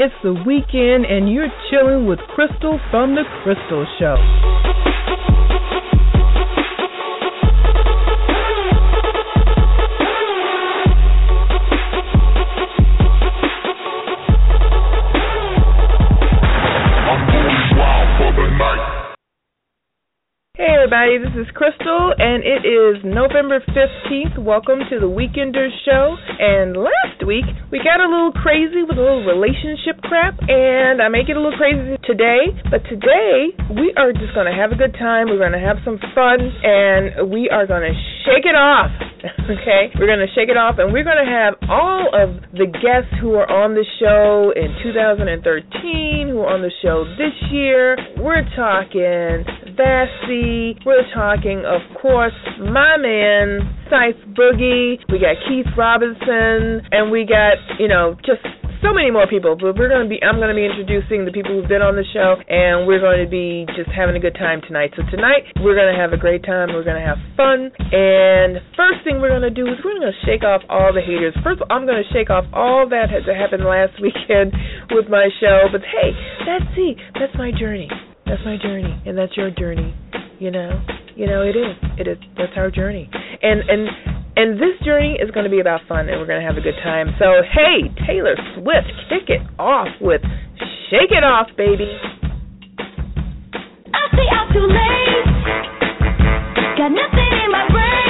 It's the weekend, and you're chilling with Crystal from The Crystal Show. Everybody, this is Crystal and it is November 15th. Welcome to the Weekenders Show. And last week we got a little crazy with a little relationship crap and I make it a little crazy today. But today we are just going to have a good time. We're going to have some fun and we are going to shake it off. okay? We're going to shake it off and we're going to have all of the guests who are on the show in 2013, who are on the show this year. We're talking Vassy. We're talking, of course, my man, Ciph Boogie. We got Keith Robinson, and we got, you know, just so many more people. But we're gonna be, I'm gonna be introducing the people who've been on the show, and we're going to be just having a good time tonight. So tonight we're gonna have a great time. We're gonna have fun. And first thing we're gonna do is we're gonna shake off all the haters. First, all, I'm gonna shake off all that that happened last weekend with my show. But hey, that's see, that's my journey. That's my journey, and that's your journey. You know, you know, it is. It is. That's our journey, and and and this journey is going to be about fun, and we're going to have a good time. So, hey, Taylor Swift, kick it off with "Shake It Off, Baby." I stay out too late. Got nothing in my brain.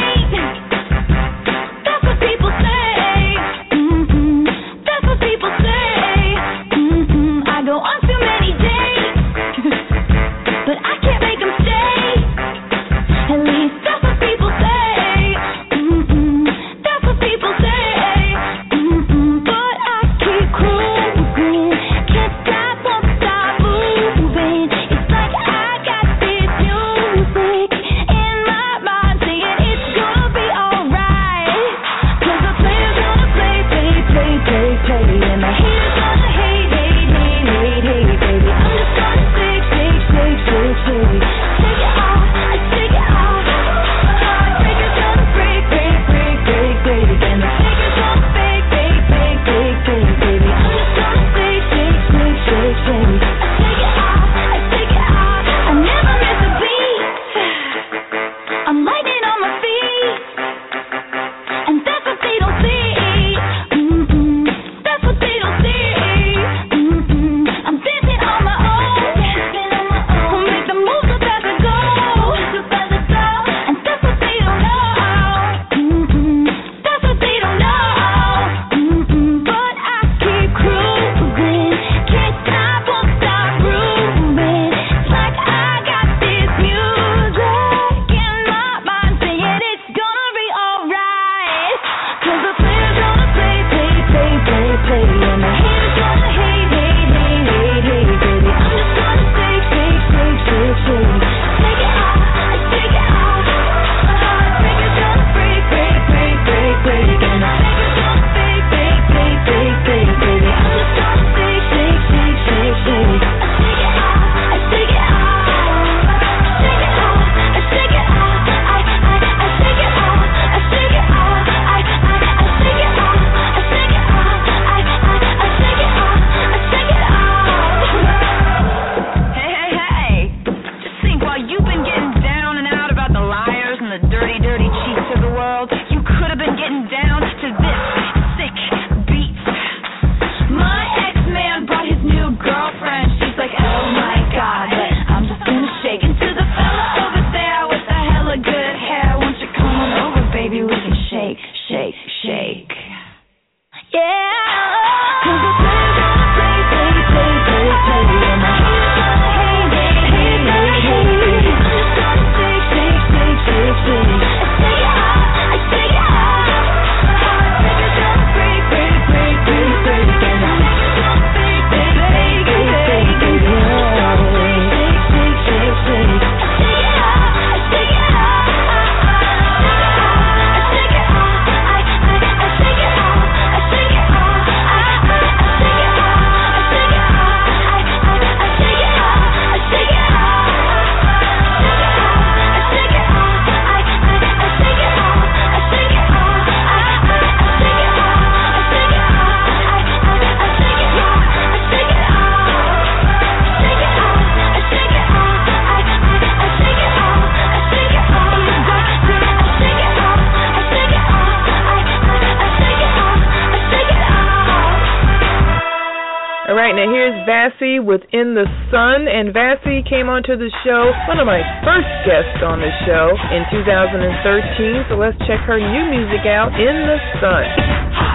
Vassy with In the Sun, and Vassy came onto the show, one of my first guests on the show in 2013. So let's check her new music out, In the Sun.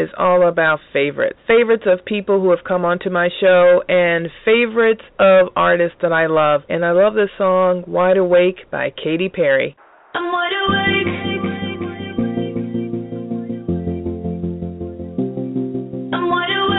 is all about favorites. Favorites of people who have come onto my show and favorites of artists that I love. And I love the song Wide Awake by Katy Perry. I'm wide awake. I'm wide awake.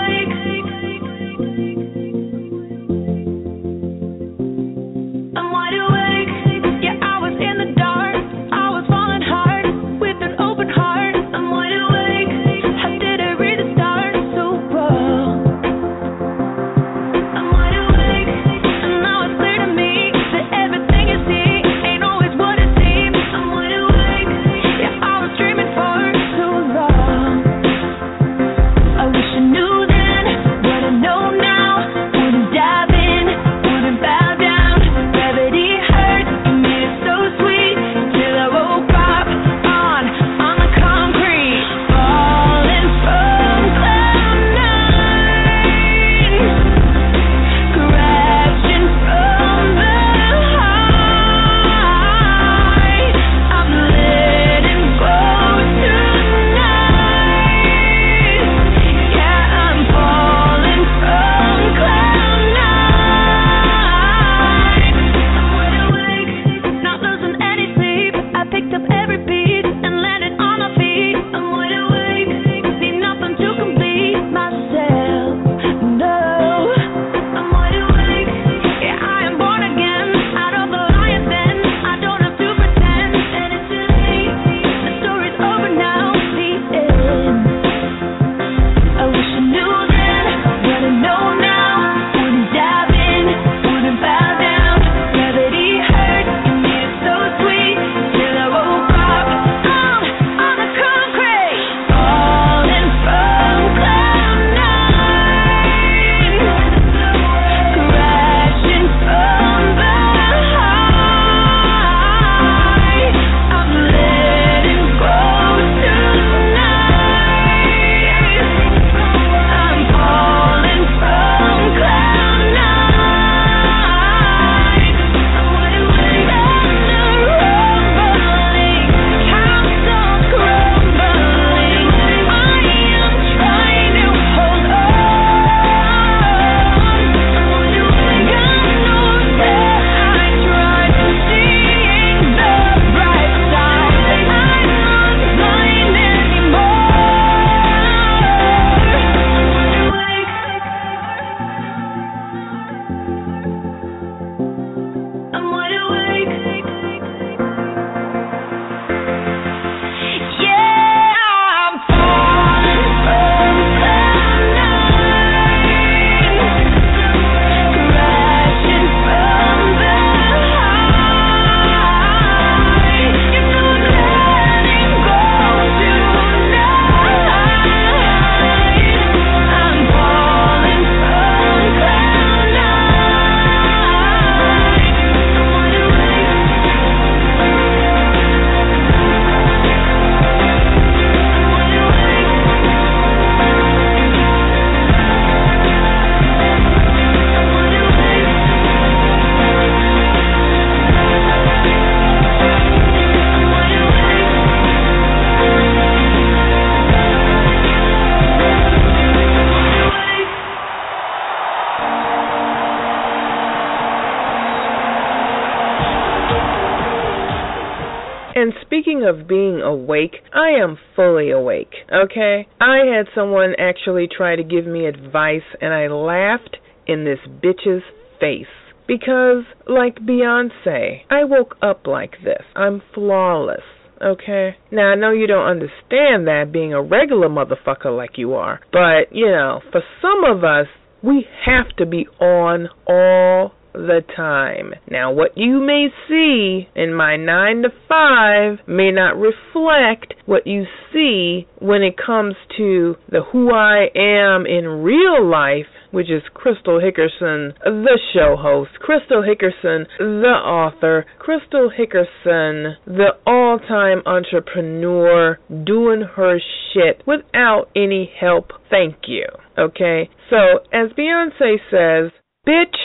Speaking of being awake, I am fully awake, okay? I had someone actually try to give me advice and I laughed in this bitch's face. Because, like Beyonce, I woke up like this. I'm flawless. Okay? Now, I know you don't understand that being a regular motherfucker like you are, but, you know, for some of us, we have to be on all the time. Now, what you may see in my 9 to 5 may not reflect what you see when it comes to the who I am in real life, which is Crystal Hickerson, the show host, Crystal Hickerson, the author, Crystal Hickerson, the all time entrepreneur, doing her shit without any help. Thank you. Okay? So, as Beyonce says, bitch,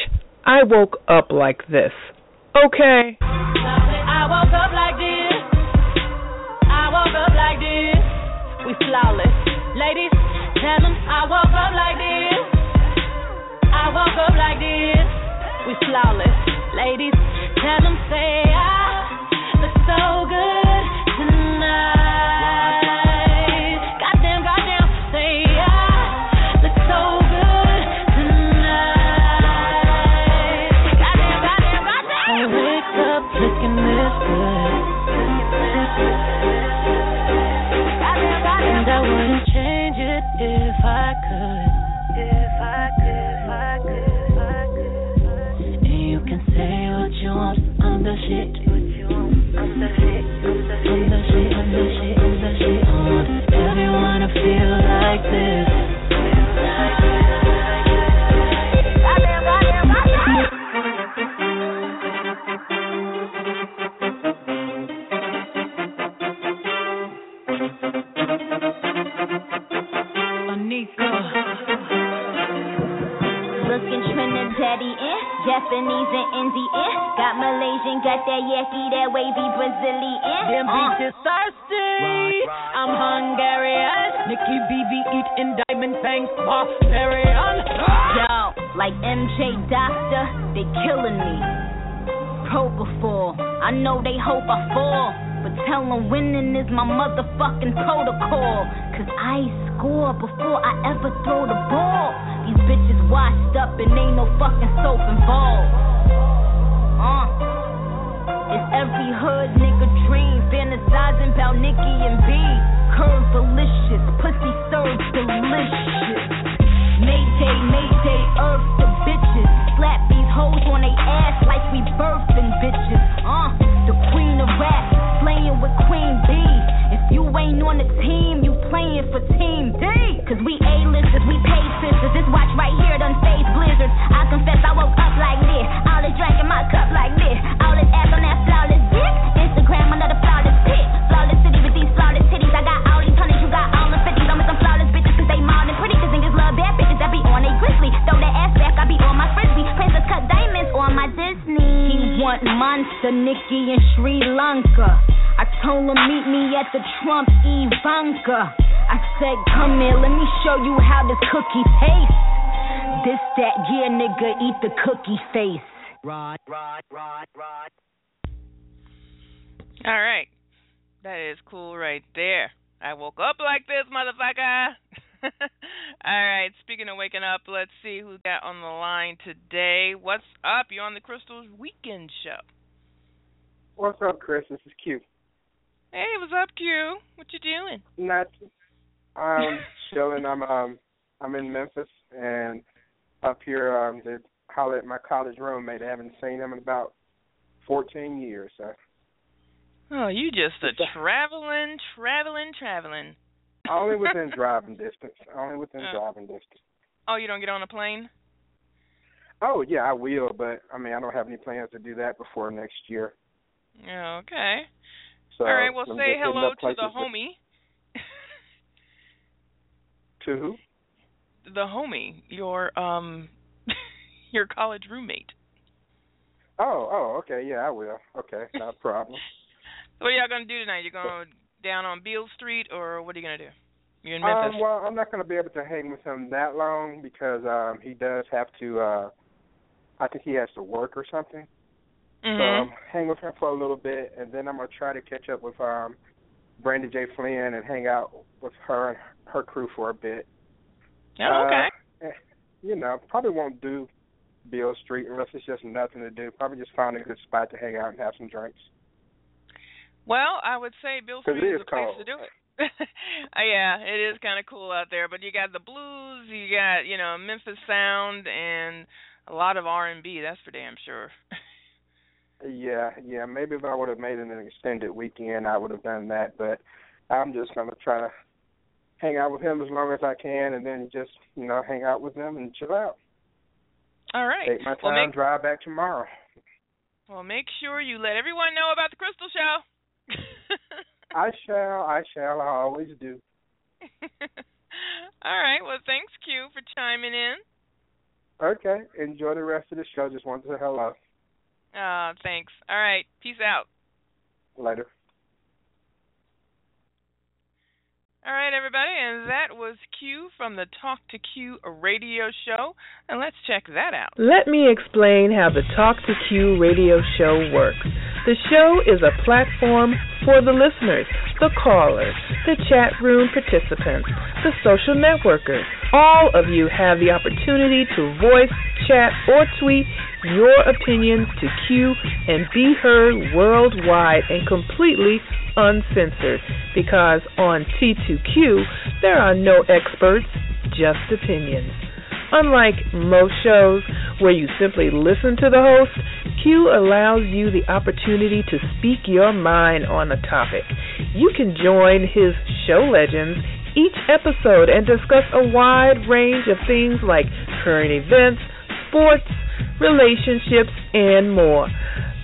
I woke up like this. Okay? I woke up like this. I woke up like this. We flawless. Ladies, tell them I woke up like this. I woke up like this. We flawless. Ladies, tell them say know they hope I fall. But tell them winning is my motherfucking protocol. Cause I score before I ever throw the ball. These bitches washed up and ain't no fucking soap involved. Uh. It's every hood nigga dream, fantasizing about Nicki and B. Curve delicious, pussy served delicious. Told him meet me at the Trump Ivanka. I said, come here, let me show you how this cookie tastes. This that yeah nigga eat the cookie face. Rod, rod, rod, rod. All right. That is cool right there. I woke up like this, motherfucker. All right. Speaking of waking up, let's see who got on the line today. What's up? You're on the Crystals Weekend Show. What's up, Chris? This is Q. Hey, what's up, Q? What you doing? Not I'm chilling. I'm um I'm in Memphis and up here um to holler at my college roommate. I haven't seen him in about fourteen years, so Oh, you just a traveling, traveling, traveling. only within driving distance. Only within Uh. driving distance. Oh, you don't get on a plane? Oh yeah, I will, but I mean I don't have any plans to do that before next year. Yeah, okay. All right, well, say hello to the homie. To who? the homie, your um, your college roommate. Oh, oh, okay, yeah, I will. Okay, not a problem. What are y'all gonna do tonight? You're gonna down on Beale Street, or what are you gonna do? You're in Memphis. Um, well, I'm not going to be able to hang with him that long because um he does have to. uh I think he has to work or something. So Mhm. um, hang with her for a little bit, and then I'm gonna try to catch up with um, Brandy J. Flynn and hang out with her and her crew for a bit. oh, okay. Uh, you know, probably won't do Beale Street unless it's just nothing to do. Probably just find a good spot to hang out and have some drinks. Well, I would say Beale Street is is the place cold. to do it. Yeah, it is kind of cool out there. But you got the blues, you got you know Memphis sound, and a lot of R and B. That's for damn sure. Yeah, yeah. Maybe if I would have made it an extended weekend, I would have done that. But I'm just gonna try to hang out with him as long as I can, and then just you know hang out with them and chill out. All right. Take my time, Well, make drive back tomorrow. well make sure you let everyone know about the Crystal Show. I shall, I shall, I always do. All right. Well, thanks, Q, for chiming in. Okay, enjoy the rest of the show. Just wanted to say hello. Uh, thanks. All right. Peace out. Later. All right, everybody, and that was Q from the Talk to Q radio show, and let's check that out. Let me explain how the Talk to Q radio show works. The show is a platform for the listeners, the callers, the chat room participants, the social networkers. All of you have the opportunity to voice, chat, or tweet your opinions to Q and be heard worldwide and completely uncensored because on T2Q there are no experts, just opinions. Unlike most shows where you simply listen to the host, Q allows you the opportunity to speak your mind on a topic. You can join his show legends each episode and discuss a wide range of things like current events, sports, relationships, and more.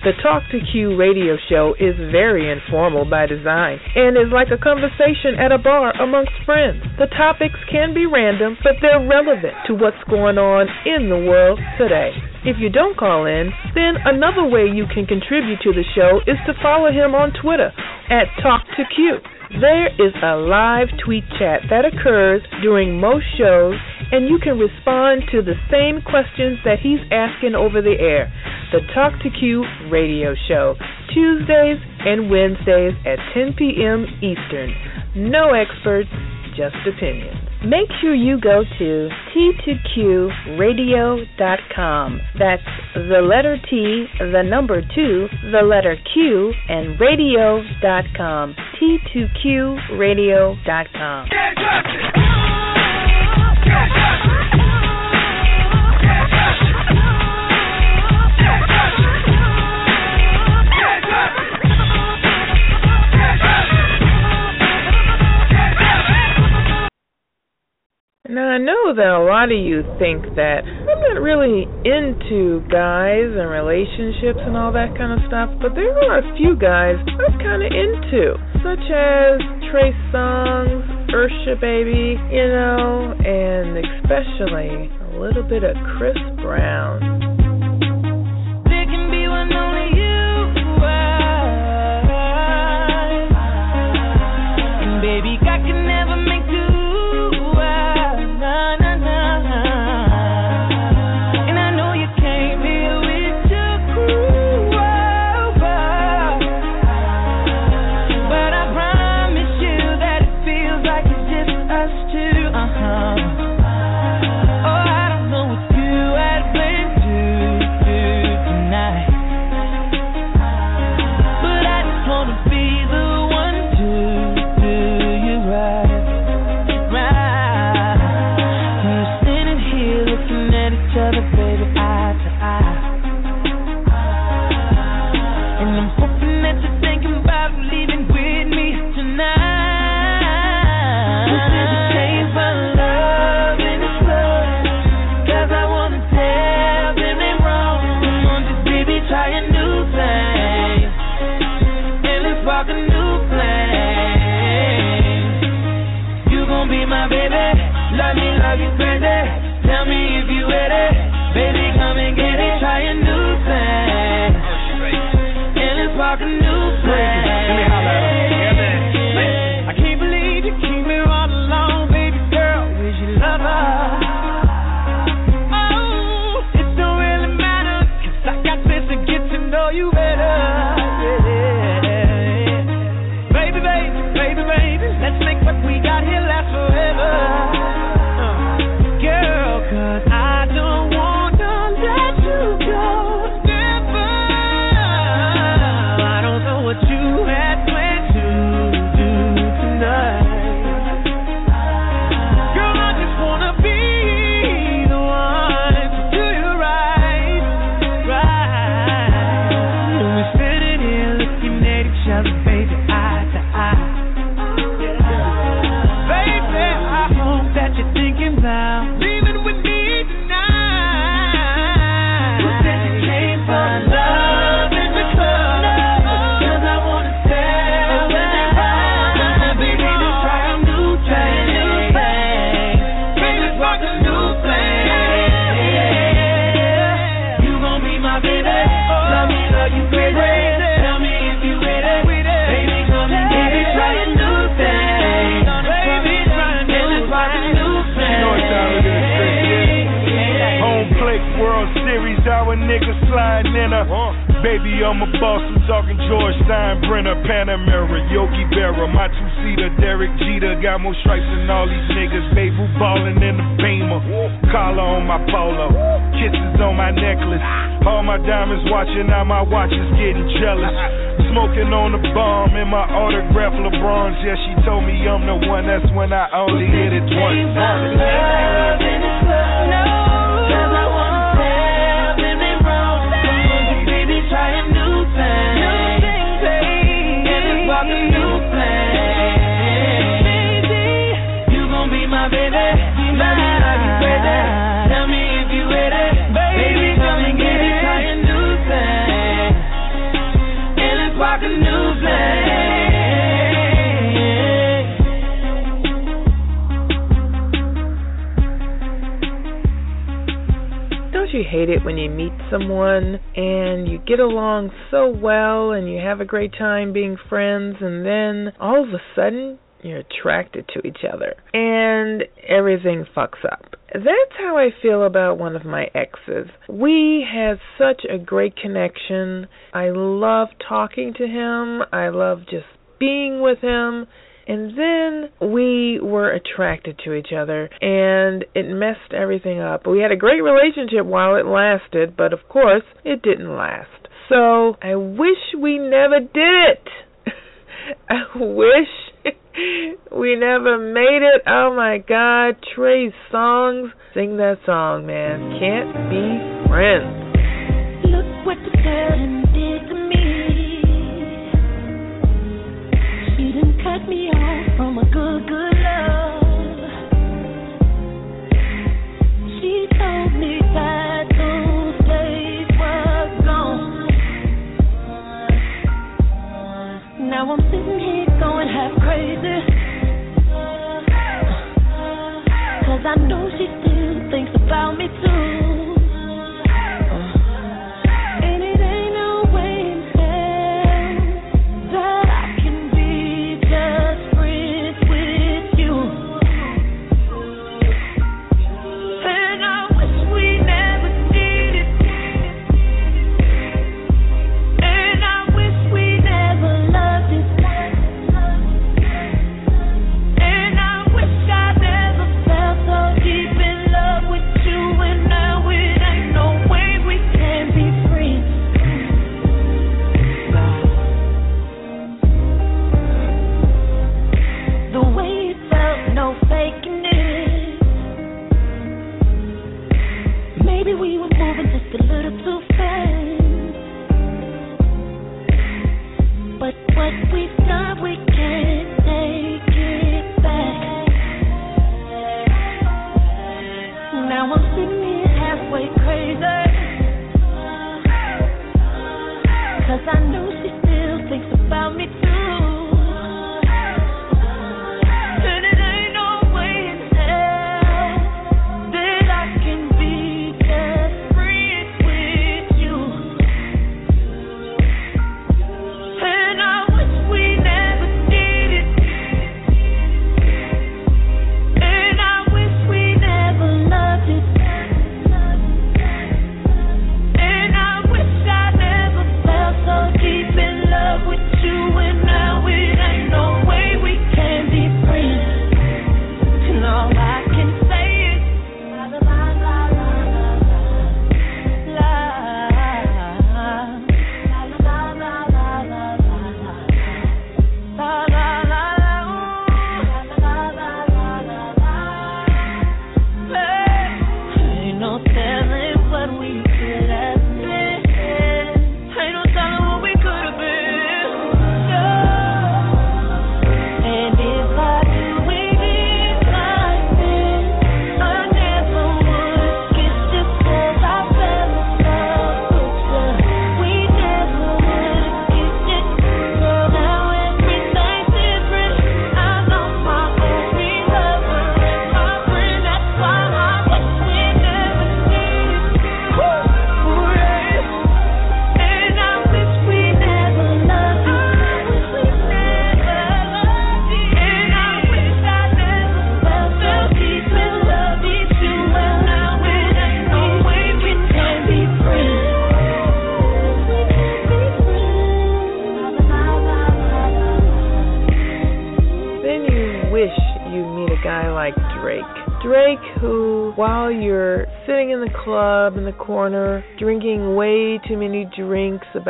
The Talk to Q radio show is very informal by design and is like a conversation at a bar amongst friends. The topics can be random, but they're relevant to what's going on in the world today. If you don't call in, then another way you can contribute to the show is to follow him on Twitter at Talk to Q. There is a live tweet chat that occurs during most shows, and you can respond to the same questions that he's asking over the air. The Talk to Q radio show, Tuesdays and Wednesdays at 10 p.m. Eastern. No experts, just opinions. Make sure you go to t2qradio.com. That's the letter T, the number 2, the letter Q, and radio.com. t2qradio.com. Now I know that a lot of you think that I'm not really into guys and relationships and all that kind of stuff, but there are a few guys I'm kind of into, such as Trey Songz, Usher Baby, you know, and especially a little bit of Chris Brown. get along so well and you have a great time being friends, and then all of a sudden you're attracted to each other and everything fucks up. That's how I feel about one of my exes. We had such a great connection. I love talking to him, I love just being with him. And then we were attracted to each other, and it messed everything up. We had a great relationship while it lasted, but of course, it didn't last. So I wish we never did it. I wish we never made it. Oh my God, Trey Songz, sing that song, man. Can't be friends. Look what the curtain did to me. She didn't cut me off from a good, good.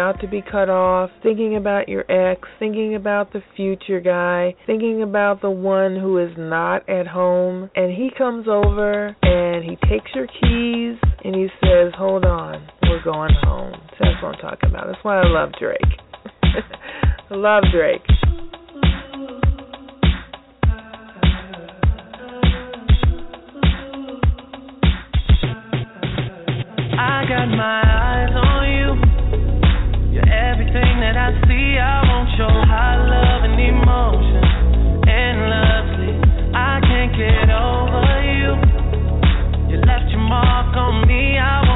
about to be cut off, thinking about your ex, thinking about the future guy, thinking about the one who is not at home. And he comes over and he takes your keys and he says, Hold on, we're going home. That's what I'm talking about. That's why I love Drake. I love Drake. I got my eyes on you. Everything that I see, I want your high love and emotion. Endlessly, I can't get over you. You left your mark on me. I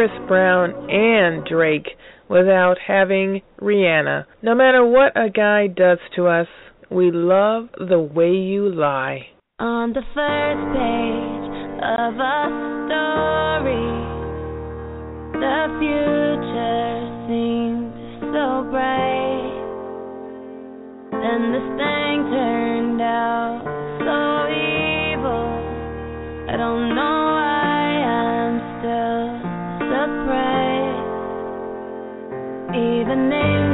Chris Brown and Drake without having Rihanna. No matter what a guy does to us, we love the way you lie. On the first page of a story, the future seemed so bright. Then this thing turned out so evil. I don't know. even name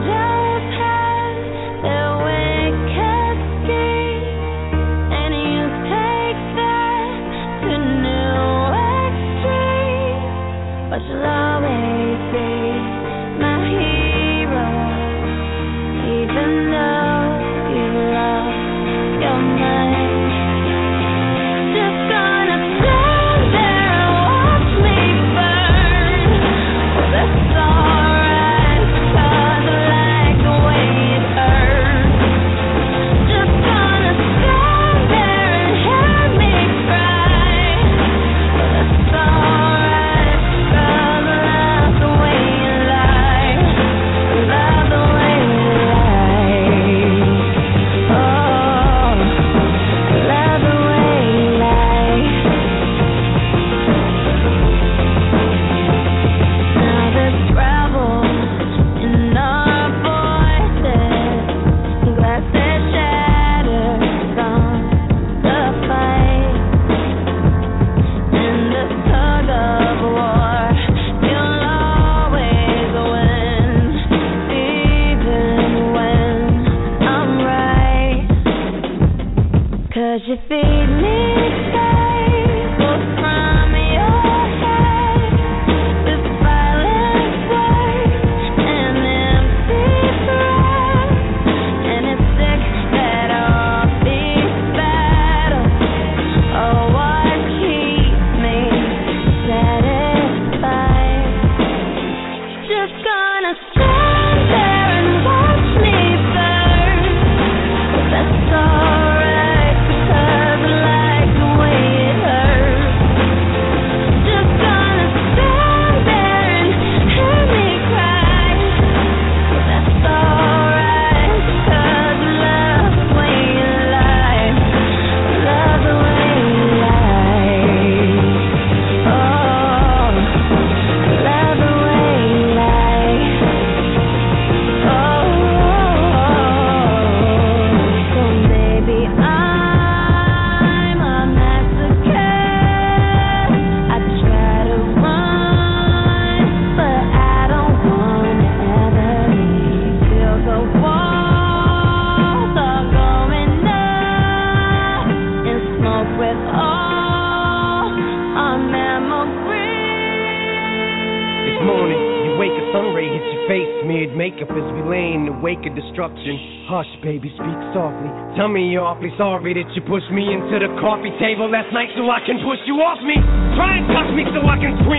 awfully sorry that you pushed me into the coffee table last night so I can push you off me. Try and touch me so I can scream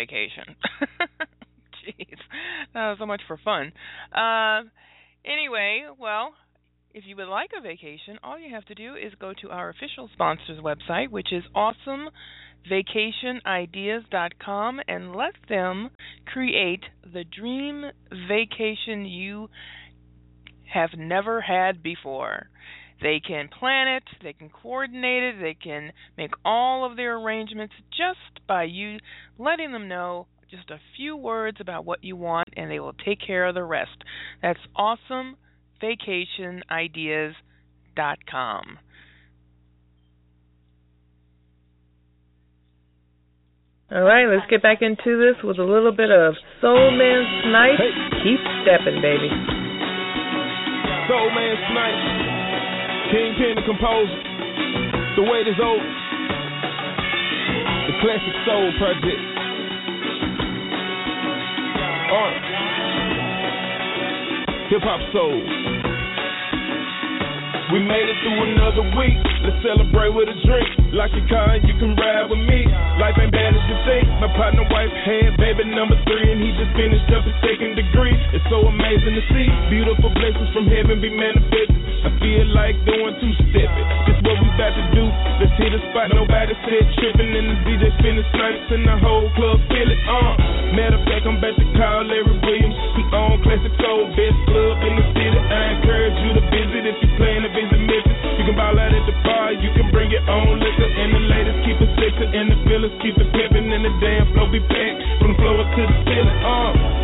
vacation. jeez. Was so much for fun. Uh, anyway, well, if you would like a vacation, all you have to do is go to our official sponsor's website, which is awesomevacationideas.com, and let them create the dream vacation you have never had before. They can plan it, they can coordinate it, they can make all of their arrangements just by you letting them know just a few words about what you want and they will take care of the rest. That's awesomevacationideas.com. All right, let's get back into this with a little bit of Soulman Snipe. Keep stepping, baby. Soulman Snipe, Kingpin the composer, The Wait is Over, The Classic Soul Project. On Hip Hop Soul. We made it through another week. Let's celebrate with a drink. Like your car, you can ride with me. Life ain't bad as you think. My partner, wife, had baby number three, and he just finished up his second degree. It's so amazing to see. Beautiful blessings from heaven be manifested. I feel like doing two stepping. This what we about to do. Let's hit a spot. Nobody said tripping, and the DJ spinning snipes, and the whole club feel it. Uh, matter of fact, I'm about to call Larry Williams. He own Classic Soul, best club in the city. I encourage you to visit if you plan to visit Memphis. You can ball out at the bar, you can bring your own liquor, and the ladies keep it sexy, and the fellas keep it pimping, and the damn flow be packed from the floor to the ceiling. Uh,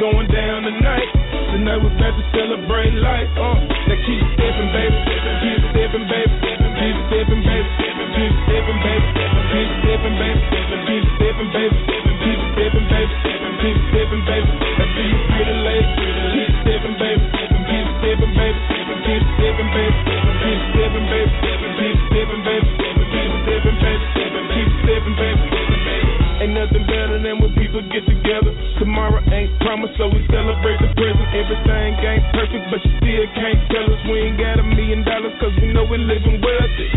going down tonight. Tonight we're about to celebrate life. Uh, now keep stepping, baby. Keep stepping, baby. Keep stepping, baby. Keep stepping, baby. Keep stepping, baby. Keep stepping, baby. Keep stepping, baby. Keep stepping, baby. See you pretty lady. Keep stepping, baby. Keep stepping, baby. Keep stepping, baby. Keep stepping, baby. Keep Ain't nothing better than when people get together. Tomorrow ain't promised, so we celebrate the present. Everything ain't perfect, but you still can't tell us we ain't got a million dollars, cause we know we're living wealthy.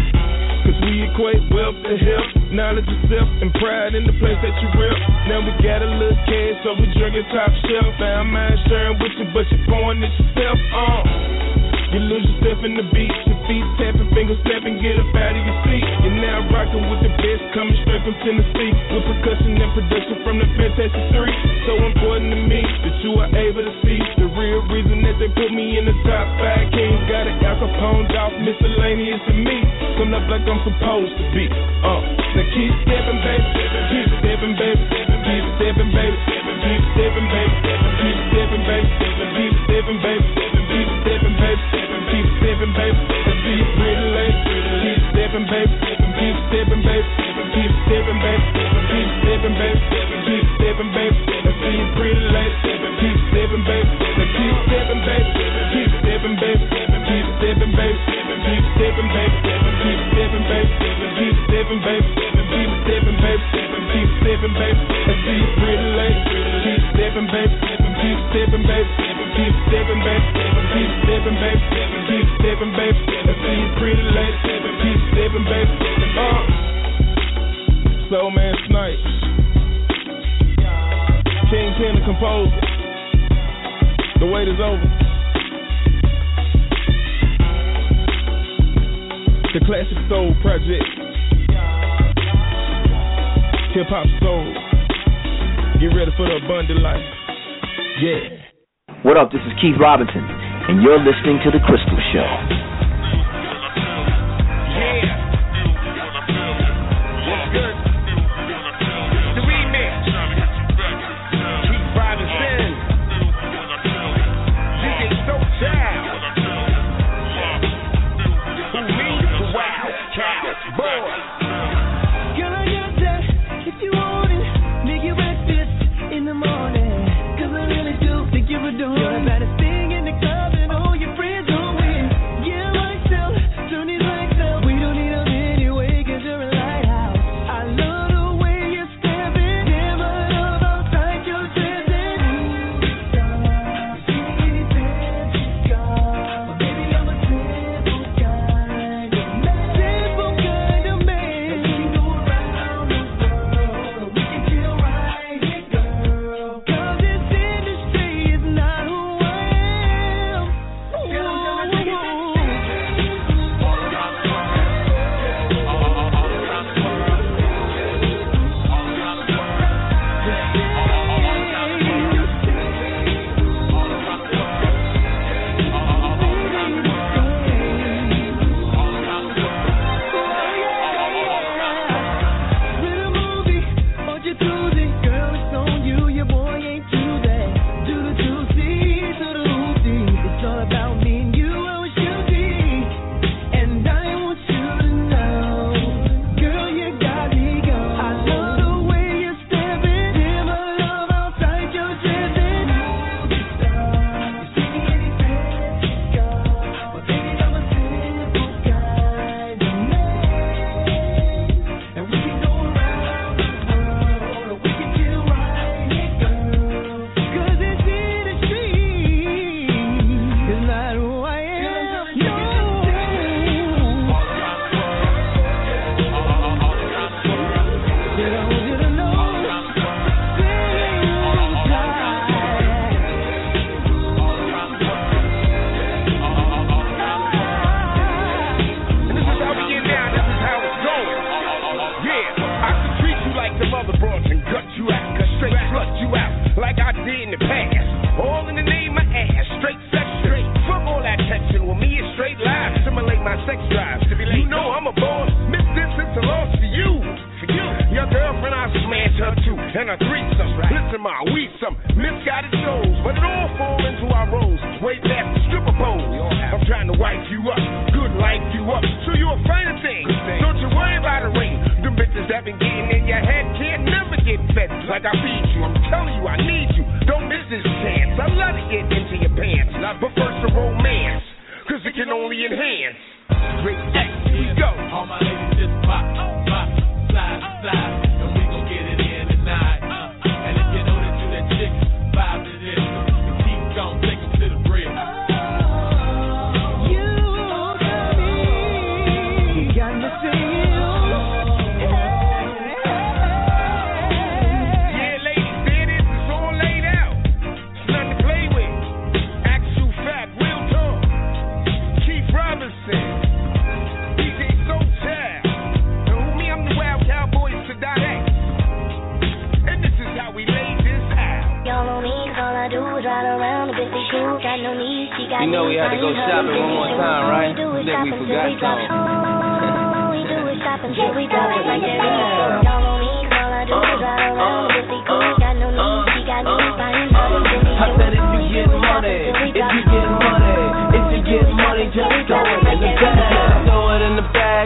Cause we equate wealth to health, knowledge of self, and pride in the place that you rep. Now we got a little cash, so we drinking top shelf. Now I'm sharing with you, but you're pouring it yourself. Uh. You lose yourself in the beat, your feet tapping, fingers snapping, get up out of your seat. You're now rocking with the best, coming straight from Tennessee, with percussion and production from the Fantastic Three. So important to me that you are able to see the real reason that they put me in the top five kings. Got an Al Capone, off miscellaneous to me, coming up like I'm supposed to be. Uh, now keep baby, keep stepping, baby, keep stepping, baby, keep stepping, baby, keep stepping, baby, keep stepping, baby, keep stepping, baby. Keep stepping, baby. Keep stepping, baby. Keep stepping, baby. Keep stepping, baby. Keep stepping, baby. Keep stepping, baby. Keep stepping, baby. Keep stepping, baby. Keep stepping, baby. Keep stepping, baby. Keep stepping, baby. Keep stepping, baby. Keep stepping, baby. Keep stepping, baby. Keep stepping, baby. See pretty late. Keep stepping, baby. Keep stepping, baby. Keep stepping, baby. Keep stepping, baby. Keep stepping. I see you pretty late. Keep stepping, baby. Uh. Soulman Snipes. King Ken the composer. The wait is over. The Classic Soul Project. Hip Hop Soul. Get ready for the abundant life. Yeah. What up? This is Keith Robinson, and you're listening to The Crystal Show.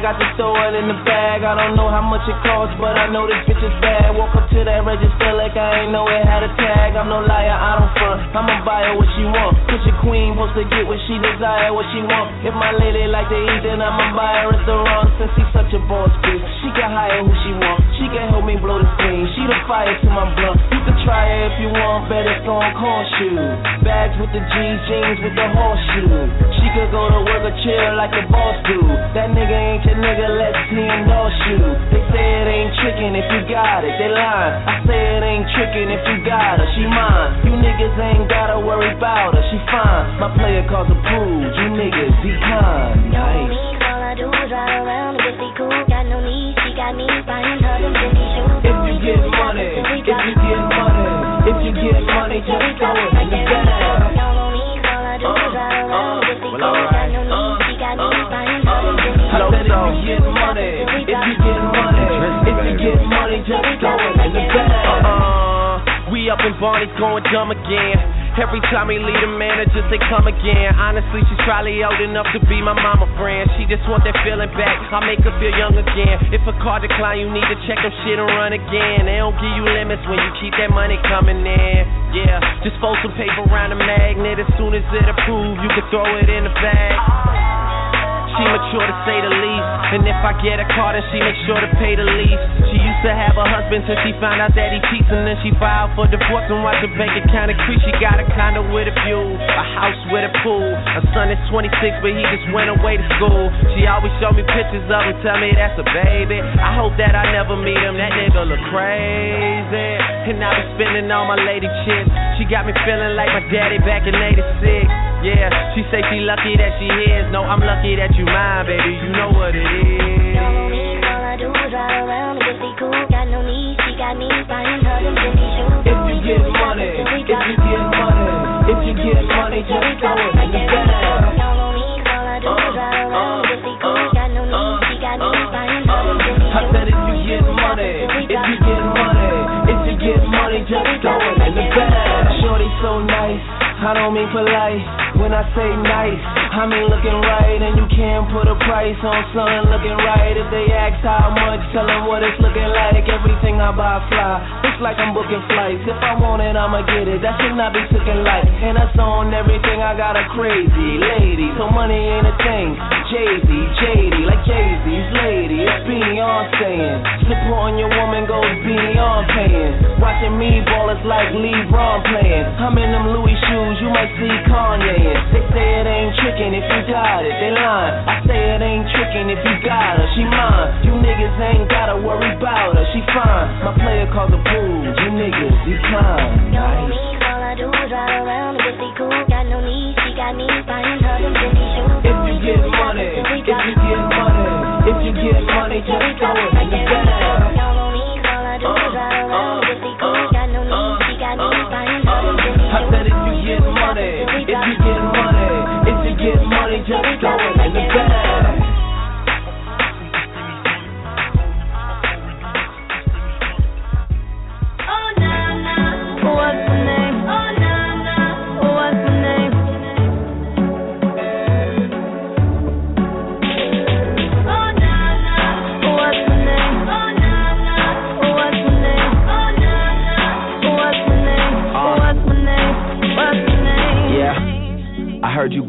In the it in the bag. I don't know how much it costs, but I know this bitch is bad. Walk up to that register like I ain't know it had a tag. I'm no liar, I don't front. I'ma buy her what she want. Cause your queen supposed to get what she desire, what she want. If my lady like to eat, then I'ma buy her restaurant. Since she's such a boss bitch, can hire who she want. She can help me blow the steam. She the fire to my blunt. You can try her if you want, bet it's gon' cost. Bags with the G jeans with the horseshoe. She could go to work or chill like a boss do. That nigga ain't your nigga, let's see endorse you. They say it ain't trickin' if you got it, they lying. I say it ain't trickin' if you got her, she mine. You niggas ain't gotta worry about her, she fine. My player calls approved, you niggas decline. Y'all Nice. all I do is ride around cool. Got no need, she got me, buying her them Fendi shoes. If you get money, if you get money, if you get money, just throw it in the bag. Y'all on me, all I do is ride around with this. Got no need, she got me, buying her them Fendi I said if you get money, if you get money, if you get money, just throw it in the bag. Uh, we up in Barney's going dumb again. Every time he leave the manager, they come again. Honestly, she's probably old enough to be my mama friend. She just want that feeling back. I make her feel young again. If a car decline, you need to check them shit and run again. They don't give you limits when you keep that money coming in. Yeah, just fold some paper around the magnet. As soon as it approves, you can throw it in the bag. She mature to say the least. And if I get a car, then she make sure to pay the lease. She used to have a husband till she found out that he cheats. And then she filed for divorce and watch her bank account increase. She got a condo with a view, a house with a pool. Her son is 26, but he just went away to school. She always show me pictures of him, tell me that's a baby. I hope that I never meet him. That nigga look crazy. And I be spending all my lady chicks. She got me feeling like my daddy back in 86. Yeah, she say she lucky that she is. No, I'm lucky that you mine, baby. You know what it is. Me, all I do is ride around with this cool. Got no need, she got me, buying her them shoes. If you get money, if you get money, if you get money, just throw it Polite. When I say nice, I mean looking right, and you can't put a price on something looking right. If they ask how much, tell them what it's looking like. Everything I buy fly, it's like I'm booking flights. If I want it, I'ma get it. That should not be taken light. And that's on everything. I got a crazy lady, so money ain't a thing. Jay-Z, JD, like Jay-Z's lady, it's Beyonce. Supporting your woman goes beyond paying. Watching me ball is like LeBron playing. I'm in them Louis shoes, you might see Kanye in. They say it ain't trickin' if you got it, they lying. I say it ain't trickin' if you got her, she mine. You niggas ain't gotta worry about her, she fine. My player calls the pool, you niggas decline. Y'all me, all I do is ride around with the cool. Got no need, she got me, buying her them Fendi shoes. If you get money, if you get money, if you get money, just throw it in the bag.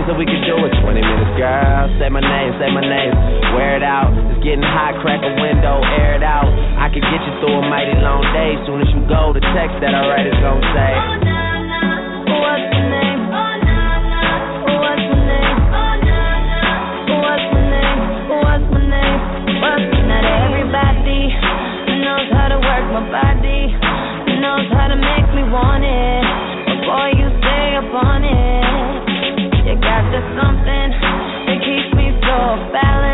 Things that we could do in 20 minutes, girl. Say my name, say my name. Wear it out. It's getting hot, crack a window, air it out. I could get you through a mighty long day. Soon as you go, the text that I write is gonna say. How to work my body, knows how to make me want it. Before you stay upon it, just something that keeps me so balanced.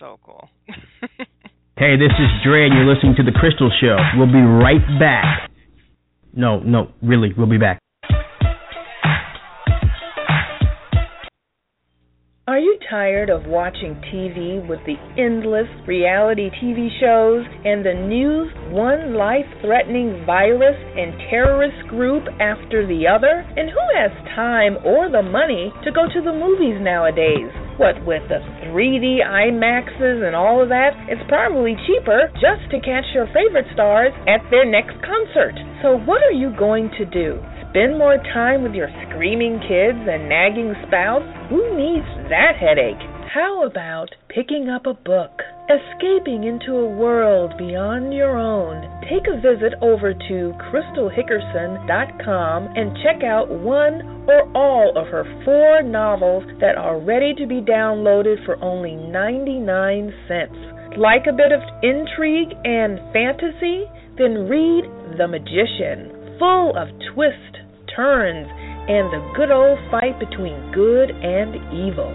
So cool. Hey, this is Dre, and you're listening to The Crystal Show. We'll be right back. No, no, really, we'll be back. Are you tired of watching TV with the endless reality TV shows and the news, one life threatening virus and terrorist group after the other? And who has time or the money to go to the movies nowadays? What with the 3D IMAXs and all of that, it's probably cheaper just to catch your favorite stars at their next concert. So, what are you going to do? Spend more time with your screaming kids and nagging spouse? Who needs that headache? How about picking up a book, escaping into a world beyond your own? Take a visit over to crystalhickerson.com and check out one or all of her four novels that are ready to be downloaded for only 99 cents. Like a bit of intrigue and fantasy? Then read The Magician, full of twists, turns, and the good old fight between good and evil.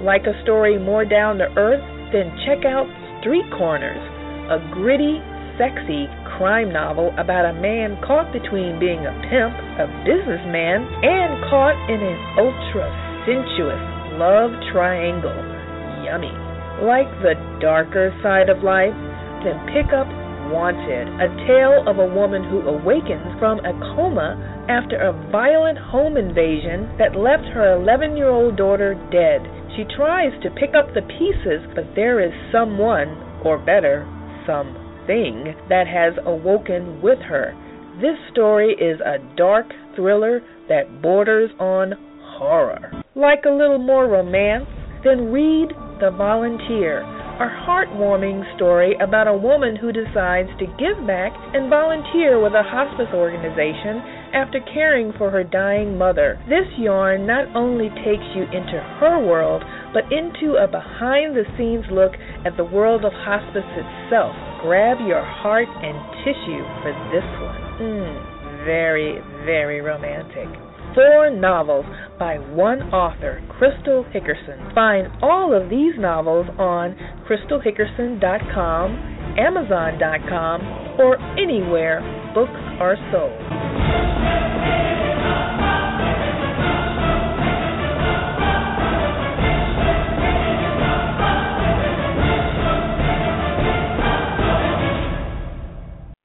Like a story more down to earth? Then check out Street Corners, a gritty, sexy crime novel about a man caught between being a pimp, a businessman, and caught in an ultra sensuous love triangle. Yummy. Like the darker side of life? Then pick up Wanted, a tale of a woman who awakens from a coma after a violent home invasion that left her 11 year old daughter dead. She tries to pick up the pieces, but there is someone, or better, something, that has awoken with her. This story is a dark thriller that borders on horror. Like a little more romance? Then read The Volunteer, a heartwarming story about a woman who decides to give back and volunteer with a hospice organization after caring for her dying mother. This yarn not only takes you into her world, but into a behind the scenes look at the world of hospice itself. Grab your heart and tissue for this one. Mmm, very, very romantic. Four novels by one author, Crystal Hickerson. Find all of these novels on crystalhickerson.com, amazon.com, or anywhere books are sold.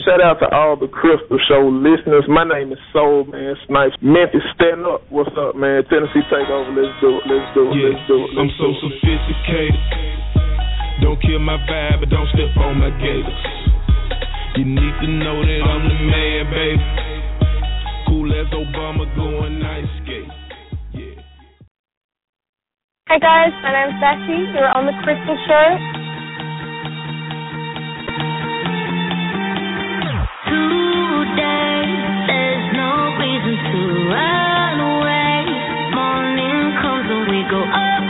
Shout out to all the Crystal Show listeners. My name is Soulman Snipes. Memphis, stand up. What's up, man? Tennessee Takeover. Let's do it. Let's do it. Yeah, Let's do it. I'm so do it. sophisticated. Don't kill my vibe, but don't step on my gators. You need to know that I'm the man, baby. Cool as Obama going ice skate. Hi guys, my name's Becky. You're on the Crystal Show. Go up,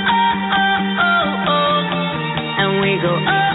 oh, oh. And we go up, up,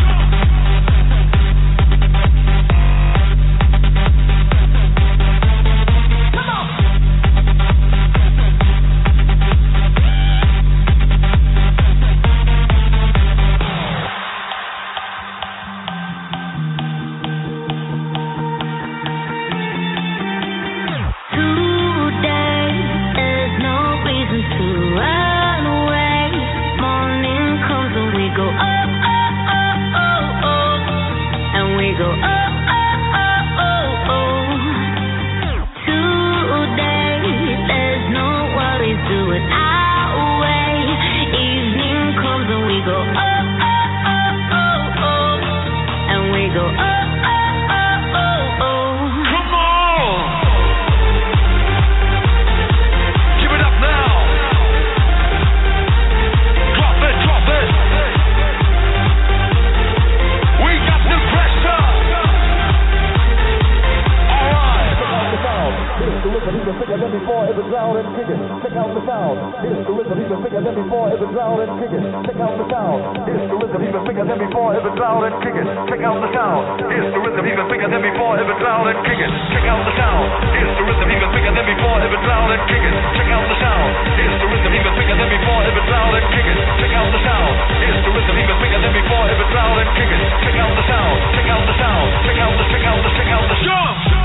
drown and kick it. Check out the sound. Here's the rhythm even bigger than before. It's a drown and kick it. Check out the sound. Here's the rhythm even bigger than before. It's a drown and kick it. Check out the sound. Here's the rhythm even bigger than before. It's a drown and kick it. Check out the sound. Here's the rhythm even bigger than before. It's a drown and kick it. Out the sound. The rhythm even bigger than before. A drown and kick it. Out the sound. The rhythm even bigger than before. A drown and kick it. Check out the sound. Check out the sound. Check out the check out the check out the jump.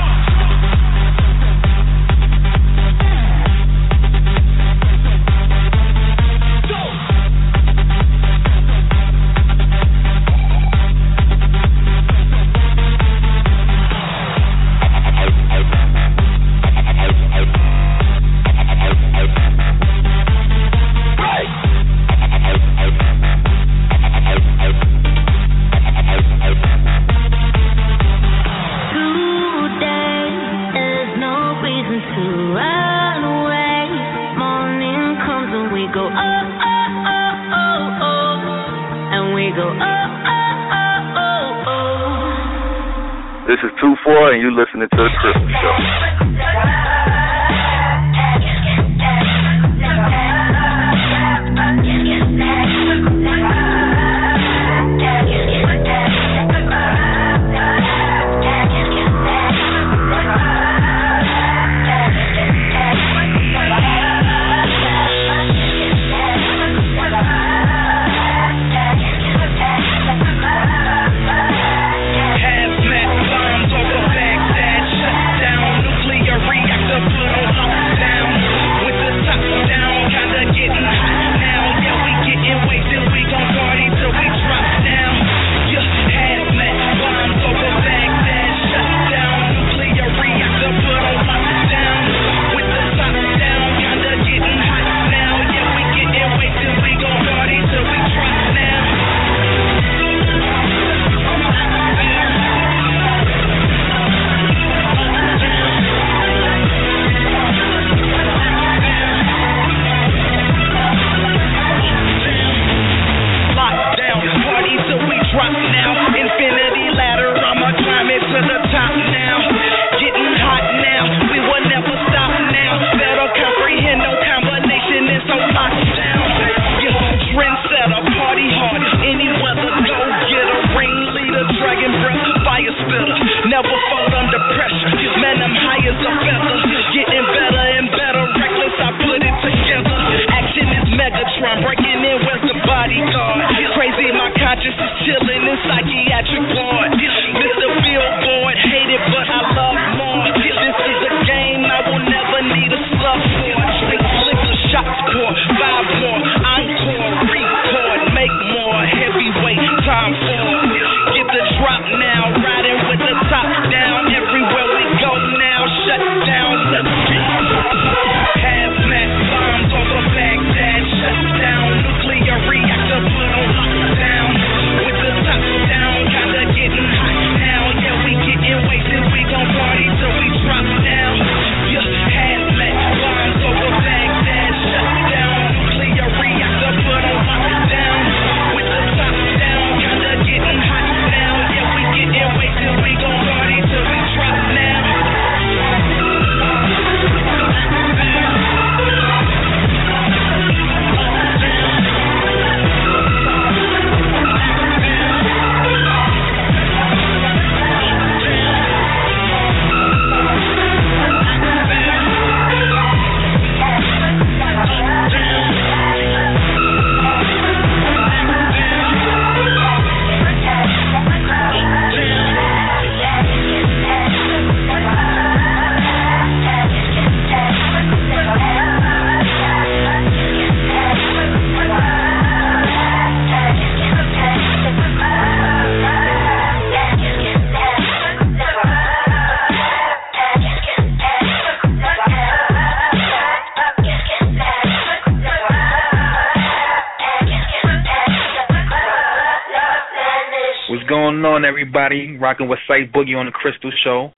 On, everybody? Rocking with Ciph Boogie on the Crystal Show.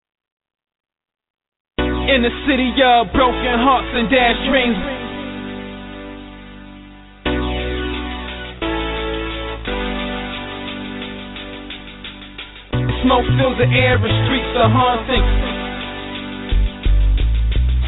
In the city of broken hearts and dashed dreams. Smoke fills the air and streets are haunting.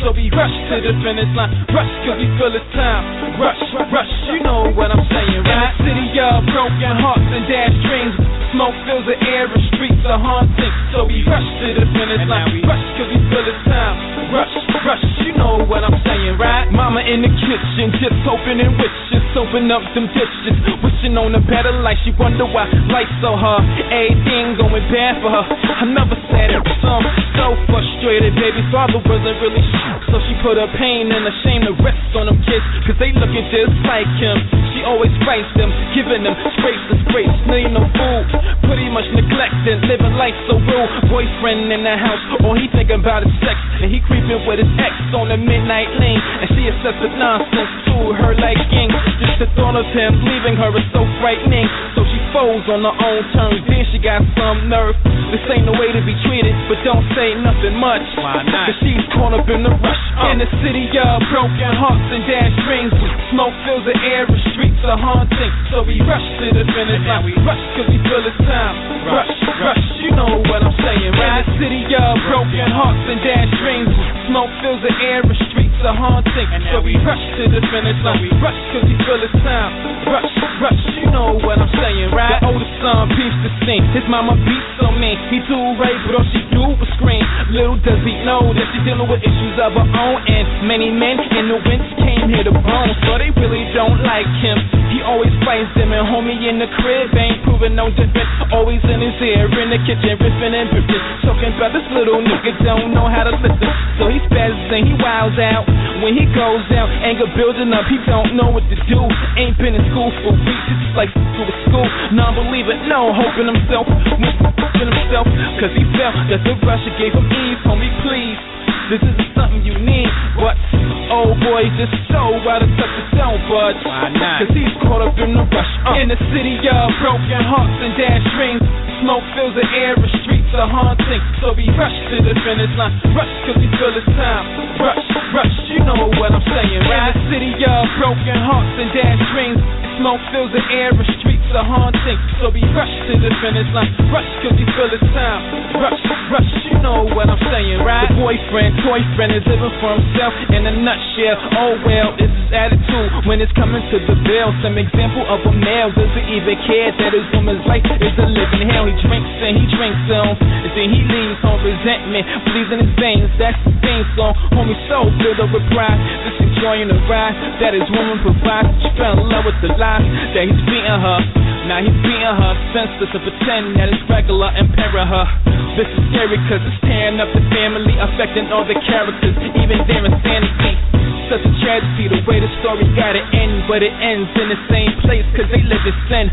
So we rush to the finish line. Rush cause we feel it's time. Rush, rush, you know what I'm saying, right? City of broken hearts and dashed dreams. Smoke fills the air and streets are haunting. So we rush to the finish line. Rush cause we feel it's time. Rush, rush, you know what I'm saying, right? Mama in the kitchen, just opening wishes. Open up them dishes. Wishing on a better life. She wonder why life's so hard. Everything going bad for her. I never said it was some. So frustrated, baby. Father wasn't really sure. So she put her pain and her shame to rest on them kids. Cause they looking just like him. She always fights them, giving them scrapes to scrapes. Million no food. Pretty much neglecting, living life so real. Boyfriend in the house, all he thinking about is sex. And he creeping with his ex on the midnight lane. And she with nonsense to her like gang. Just the thought of him leaving her is so frightening. So she folds on her own terms. Then she got some nerve. This ain't the way to be treated, but don't say nothing much. Why not? Cause she's caught up in the rush. In the city of broken hearts and dashed dreams. Smoke fills the air, the streets are haunting. So we rush to the finish line. We rush cause we feel it's time. Rush, rush, you know what I'm saying, right? In the city of broken hearts and dashed dreams. Smoke fills the air, the streets are haunting. So we rush to the finish line. We rush cause we feel it's time. Rush, rush, you know what I'm saying, right? The oldest son peeps the scene. His mama beats on me. He too raised, but all she do was scream. Little does he know that she's dealing with issues of her own. And many men in the winter came here to bone. So they really don't like him. He always fights them and homie in the crib ain't proving no different. Always in his ear, in the kitchen, riffing and ripping. Talking about this little nigga don't know how to listen. So he spazzes and he wiles out. When he goes out, anger building up, he don't know what to do. Ain't been in school for weeks, it's like to a school. Non-believer, no hope in himself. In himself, cause he felt that the Russia gave him ease. Homie, please. This isn't something you need, but oh boy, just so out of touch with don't budge. Why not? Cause he's caught up in the rush. Uh. In the city of broken hearts and dashed dreams. Smoke fills the air, the streets are haunting. So we rush to the finish line. Rush cause we feel it's time. Rush, rush, you know what I'm saying, right? In the city of broken hearts and dashed dreams. Smoke fills the air, the streets are haunting. So we rush to the finish line. Rush cause we feel it's time. Rush, rush, you know what I'm saying, right? The boyfriend, toy friend is living for himself in a nutshell. Oh well, it's his attitude when it's coming to the bill. Some example of a male doesn't even care that his woman's life is a living hell. He drinks and he drinks on, and then he leaves home resentment, bleeds in his veins. That's the same song. Homie, so filled up with pride, just enjoying the ride that his woman provides. She fell in love with the lie that he's beating her. Now he's being her, senseless to pretend that it's regular and parent her. This is scary cause it's tearing up the family, affecting all the characters, even their insanity. Such a tragedy, the way the story gotta end, but it ends in the same place cause they live in sin.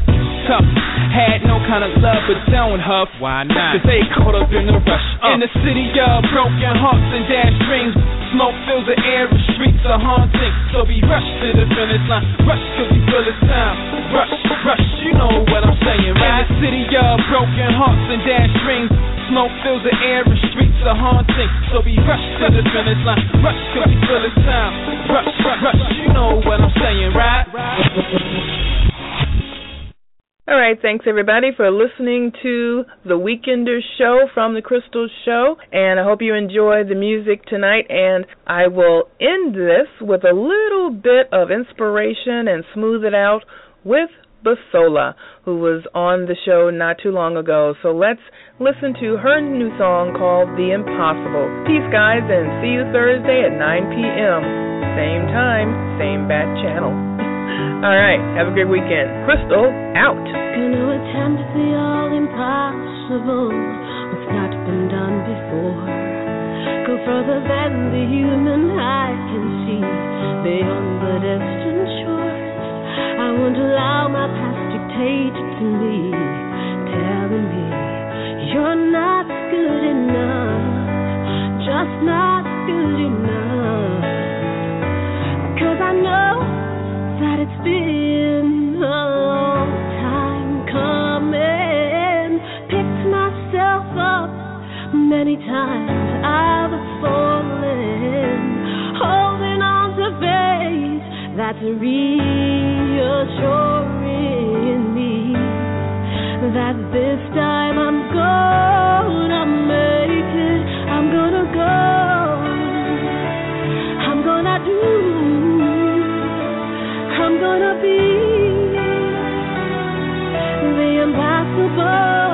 Tough, had no kind of love, but don't huff. Why not? Cause they caught up in the rush. Uh. In the city of broken hearts and dashed dreams, smoke fills the air, the streets are haunting. So we rush to the finish line, rush cause we feel it's time. Rush, rush, you know what I'm saying, right? In the city of broken hearts and dashed dreams, smoke fills the air, the streets are haunting. So we rush to the finish line, rush cause we feel it's time. Rush, rush, rush, you know what I'm saying, right? All right, thanks everybody for listening to the Weekender show from the Crystal Show, and I hope you enjoy the music tonight. And I will end this with a little bit of inspiration and smooth it out with Bisola, who was on the show not too long ago. So let's listen to her new song called The Impossible. Peace, guys, and see you Thursday at 9 p.m. Same time, same bat channel. All right, have a great weekend. Crystal, out. Gonna attempt the all impossible. What's not been done before. Go further than the human eye can see. Beyond the distant shores. I won't allow my past dictate to me. Telling me you're not good enough. Just not good enough. Cause I know that it's been a long time coming. Picked myself up many times. That's reassuring me that this time I'm gonna make it. I'm gonna go. I'm gonna do. I'm gonna be the impossible.